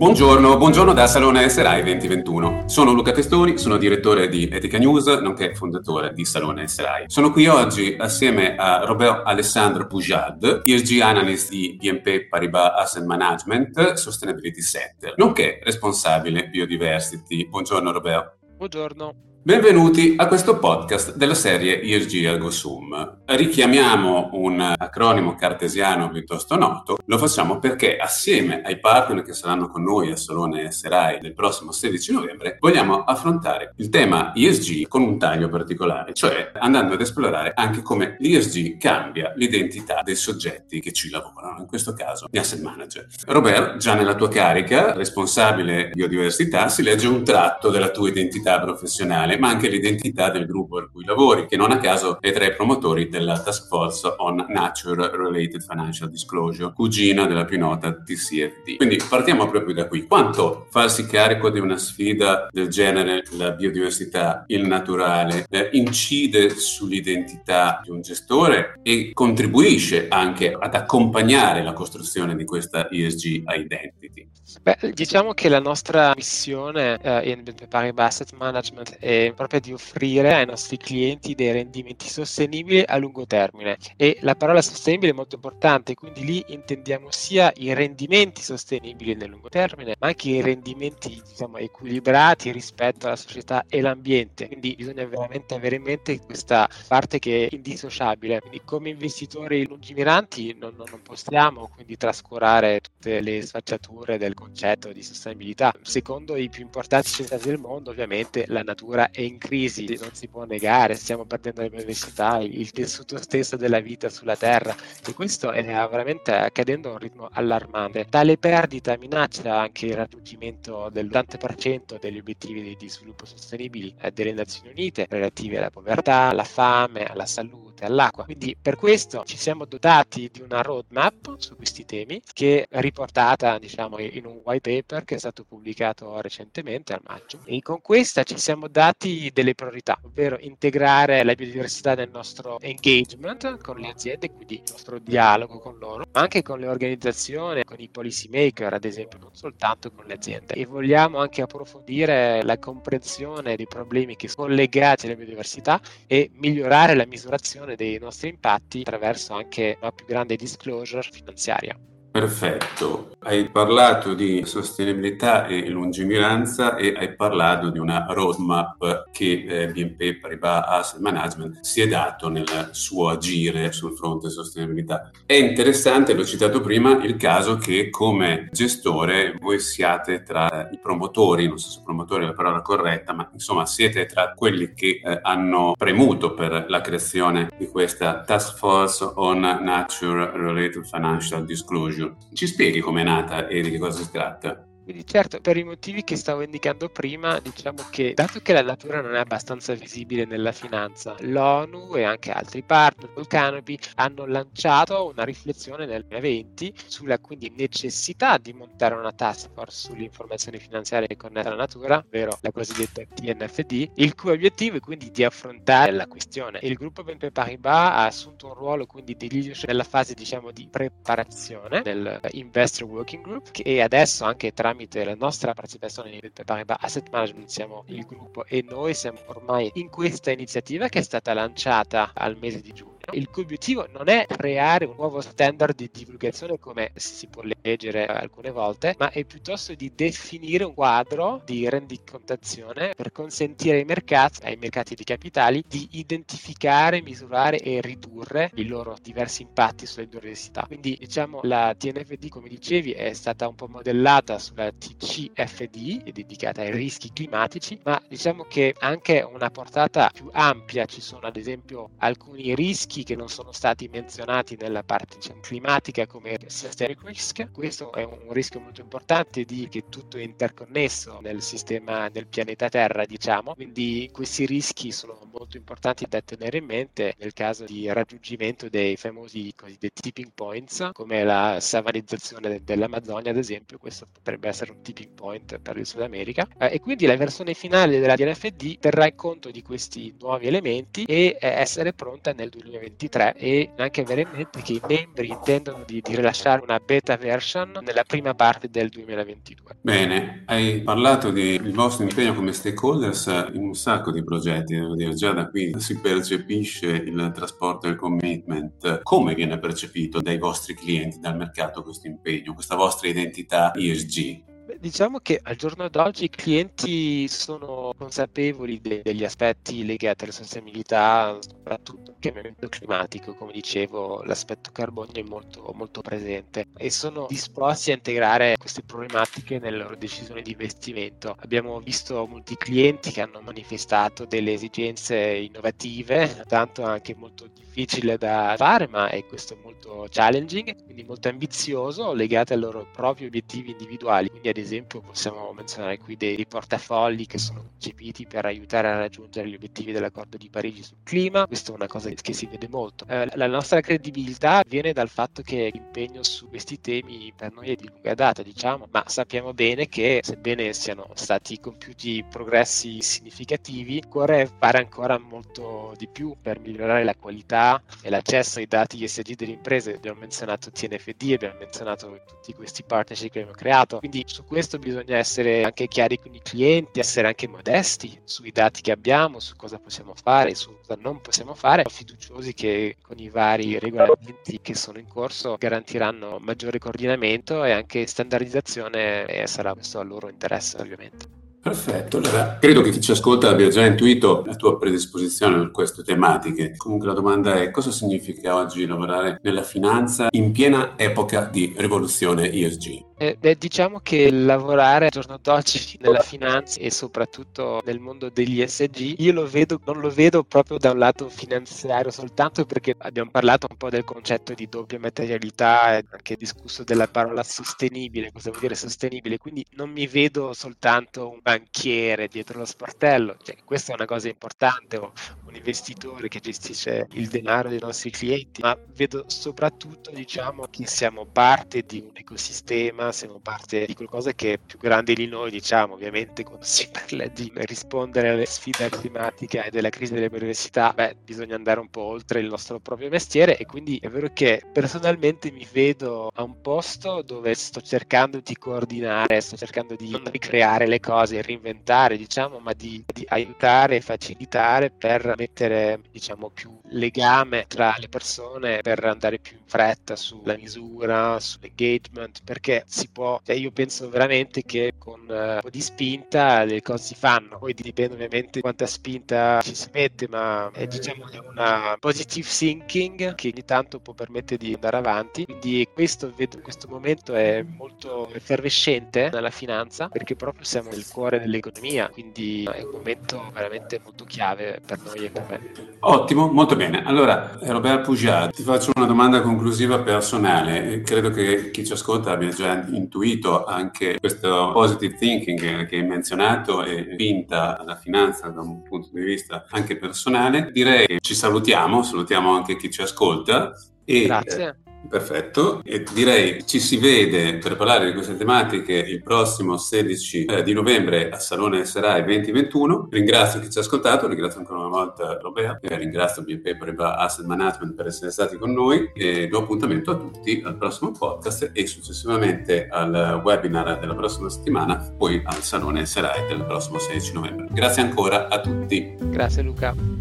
Buongiorno, buongiorno da Salone SRAI 2021. Sono Luca Testoni, sono direttore di Etica News, nonché fondatore di Salone SRAI. Sono qui oggi assieme a Robert Alessandro Pujad, ESG Analyst di BNP Paribas Asset Management, Sustainability Center, nonché responsabile Biodiversity. Buongiorno Robert. Buongiorno. Benvenuti a questo podcast della serie ESG Ergo Sum. Richiamiamo un acronimo cartesiano piuttosto noto, lo facciamo perché assieme ai partner che saranno con noi al Salone SRAI del prossimo 16 novembre vogliamo affrontare il tema ESG con un taglio particolare, cioè andando ad esplorare anche come l'ESG cambia l'identità dei soggetti che ci lavorano, in questo caso gli asset manager. Robert, già nella tua carica, responsabile biodiversità, si legge un tratto della tua identità professionale professionale, ma anche l'identità del gruppo per cui lavori, che non a caso è tra i promotori della Task Force on Nature Related Financial Disclosure, cugina della più nota TCFD. Quindi partiamo proprio da qui. Quanto farsi carico di una sfida del genere, la biodiversità, il naturale, eh, incide sull'identità di un gestore e contribuisce anche ad accompagnare la costruzione di questa ESG identity? Beh, diciamo che la nostra missione eh, in BNP Paribas Asset Management è proprio di offrire ai nostri clienti dei rendimenti sostenibili a lungo termine. E la parola sostenibile è molto importante, quindi lì intendiamo sia i rendimenti sostenibili nel lungo termine, ma anche i rendimenti diciamo, equilibrati rispetto alla società e l'ambiente, quindi bisogna veramente avere in mente questa parte che è indissociabile, quindi come investitori lungimiranti non, non, possiamo quindi trascurare tutte le sfacciature del concetto di sostenibilità. Secondo i più importanti scienziati del mondo ovviamente la natura è in crisi, non si può negare, stiamo perdendo la biodiversità, il tessuto stesso della vita sulla Terra e questo è veramente accadendo a un ritmo allarmante. Tale perdita minaccia anche il raggiungimento dell'80% degli obiettivi di sviluppo sostenibili eh, delle Nazioni Unite relativi alla povertà, alla fame, alla salute, all'acqua. Quindi per questo ci siamo dotati di una roadmap su questi temi che è riportata diciamo in un white paper che è stato pubblicato recentemente a maggio e con questa ci siamo dati dati delle priorità, ovvero integrare la biodiversità nel nostro engagement con le aziende, quindi il nostro dialogo con loro, ma anche con le organizzazioni, con i policy maker, ad esempio, non soltanto con le aziende. E vogliamo anche approfondire la comprensione dei problemi che sono legati alla biodiversità e migliorare la misurazione dei nostri impatti attraverso anche una più grande disclosure finanziaria. Perfetto, hai parlato di sostenibilità e lungimiranza e hai parlato di una roadmap che eh, BNP Paribas Asset Management si è dato nel suo agire sul fronte sostenibilità. È interessante, l'ho citato prima, il caso che come gestore voi siate tra i promotori, non so se promotori è la parola corretta, ma insomma siete tra quelli che eh, hanno premuto per la creazione di questa Task Force on Nature Related Financial Disclosure ci spieghi com'è nata e di che cosa si tratta? Quindi certo, per i motivi che stavo indicando prima, diciamo che dato che la natura non è abbastanza visibile nella finanza, l'ONU e anche altri partner, col Canopy, hanno lanciato una riflessione nel 2020 sulla quindi necessità di montare una task force sulle informazioni finanziarie connesse alla natura, ovvero la cosiddetta TNFD, il cui obiettivo è quindi di affrontare la questione. Il gruppo BNP Paribas ha assunto un ruolo quindi di leadership nella fase diciamo di preparazione del Investor Working Group e adesso anche tramite tramite la nostra partecipazione in Paribas Asset Management siamo il gruppo e noi siamo ormai in questa iniziativa che è stata lanciata al mese di giugno. Il cui obiettivo non è creare un nuovo standard di divulgazione come si può leggere alcune volte, ma è piuttosto di definire un quadro di rendicontazione per consentire ai mercati, ai mercati di capitali di identificare, misurare e ridurre i loro diversi impatti sulla biodiversità. Quindi diciamo la TNFD, come dicevi, è stata un po' modellata sulla TCFD, dedicata ai rischi climatici, ma diciamo che anche una portata più ampia ci sono ad esempio alcuni rischi che non sono stati menzionati nella parte diciamo, climatica come systemic risk. Questo è un rischio molto importante di che tutto è interconnesso nel sistema del pianeta Terra, diciamo. Quindi questi rischi sono molto importanti da tenere in mente nel caso di raggiungimento dei famosi cosiddetti tipping points, come la savanizzazione dell'Amazzonia, ad esempio. Questo potrebbe essere un tipping point per il Sud America. Eh, e quindi la versione finale della DNFD terrà conto di questi nuovi elementi e essere pronta nel 2020 2023 e anche avere in mente che i membri intendono di, di rilasciare una beta version nella prima parte del 2022. Bene, hai parlato del vostro impegno come stakeholders in un sacco di progetti, devo dire, già da qui si percepisce il trasporto e il commitment. Come viene percepito dai vostri clienti, dal mercato questo impegno, questa vostra identità ESG? Diciamo che al giorno d'oggi i clienti sono consapevoli de- degli aspetti legati alla sostenibilità, soprattutto cambiamento climatico, come dicevo, l'aspetto carbonio è molto, molto presente e sono disposti a integrare queste problematiche nelle loro decisioni di investimento. Abbiamo visto molti clienti che hanno manifestato delle esigenze innovative, tanto anche molto difficile da fare, ma è questo molto challenging, quindi molto ambizioso, legate ai loro propri obiettivi individuali. Quindi ad esempio possiamo menzionare qui dei portafogli che sono concepiti per aiutare a raggiungere gli obiettivi dell'accordo di Parigi sul clima, questa è una cosa che si vede molto. Eh, la nostra credibilità viene dal fatto che l'impegno su questi temi per noi è di lunga data, diciamo, ma sappiamo bene che sebbene siano stati compiuti progressi significativi, occorre fare ancora molto di più per migliorare la qualità e l'accesso ai dati ESG delle imprese. Abbiamo menzionato TNFD, abbiamo menzionato tutti questi partnership che abbiamo creato, quindi su questo bisogna essere anche chiari con i clienti, essere anche modesti sui dati che abbiamo, su cosa possiamo fare, su cosa non possiamo fare, fiduciosi che con i vari regolamenti che sono in corso garantiranno maggiore coordinamento e anche standardizzazione e sarà questo al loro interesse ovviamente. Perfetto, allora credo che chi ci ascolta abbia già intuito la tua predisposizione per queste tematiche. Comunque la domanda è cosa significa oggi lavorare nella finanza in piena epoca di rivoluzione ESG? Eh, beh, diciamo che lavorare al giorno d'oggi nella finanza e soprattutto nel mondo degli SG, io lo vedo, non lo vedo proprio da un lato finanziario soltanto perché abbiamo parlato un po' del concetto di doppia materialità e anche discusso della parola sostenibile, cosa vuol dire sostenibile, quindi non mi vedo soltanto un banchiere dietro lo sportello, cioè, questa è una cosa importante, o un investitore che gestisce il denaro dei nostri clienti, ma vedo soprattutto diciamo che siamo parte di un ecosistema, siamo parte di qualcosa che è più grande di noi, diciamo, ovviamente quando si parla di rispondere alle sfide climatiche e della crisi delle biodiversità, beh, bisogna andare un po' oltre il nostro proprio mestiere. E quindi è vero che personalmente mi vedo a un posto dove sto cercando di coordinare, sto cercando di non ricreare le cose, reinventare, diciamo, ma di, di aiutare e facilitare per mettere, diciamo, più legame tra le persone per andare più in fretta sulla misura, sull'engagement, perché si può, cioè io penso veramente che con uh, un po' di spinta le cose si fanno, poi dipende ovviamente quanta spinta ci si mette, ma è diciamo una positive thinking che ogni tanto può permettere di andare avanti, quindi questo vedo in questo momento è molto effervescente nella finanza perché proprio siamo nel cuore dell'economia, quindi è un momento veramente molto chiave per noi e per me. Ottimo, molto bene. Allora, Robert Pugiat, ti faccio una domanda conclusiva personale. Credo che chi ci ascolta abbia già intuito anche questo positive thinking che hai menzionato e spinta alla finanza da un punto di vista anche personale. Direi che ci salutiamo, salutiamo anche chi ci ascolta. E, Grazie. Perfetto, e direi ci si vede per parlare di queste tematiche il prossimo 16 eh, di novembre al Salone Serai 2021. Ringrazio chi ci ha ascoltato, ringrazio ancora una volta Roberto, e ringrazio BNP Paribas Asset Management per essere stati con noi e do appuntamento a tutti al prossimo podcast e successivamente al webinar della prossima settimana, poi al Salone Serai del prossimo 16 novembre. Grazie ancora a tutti. Grazie Luca.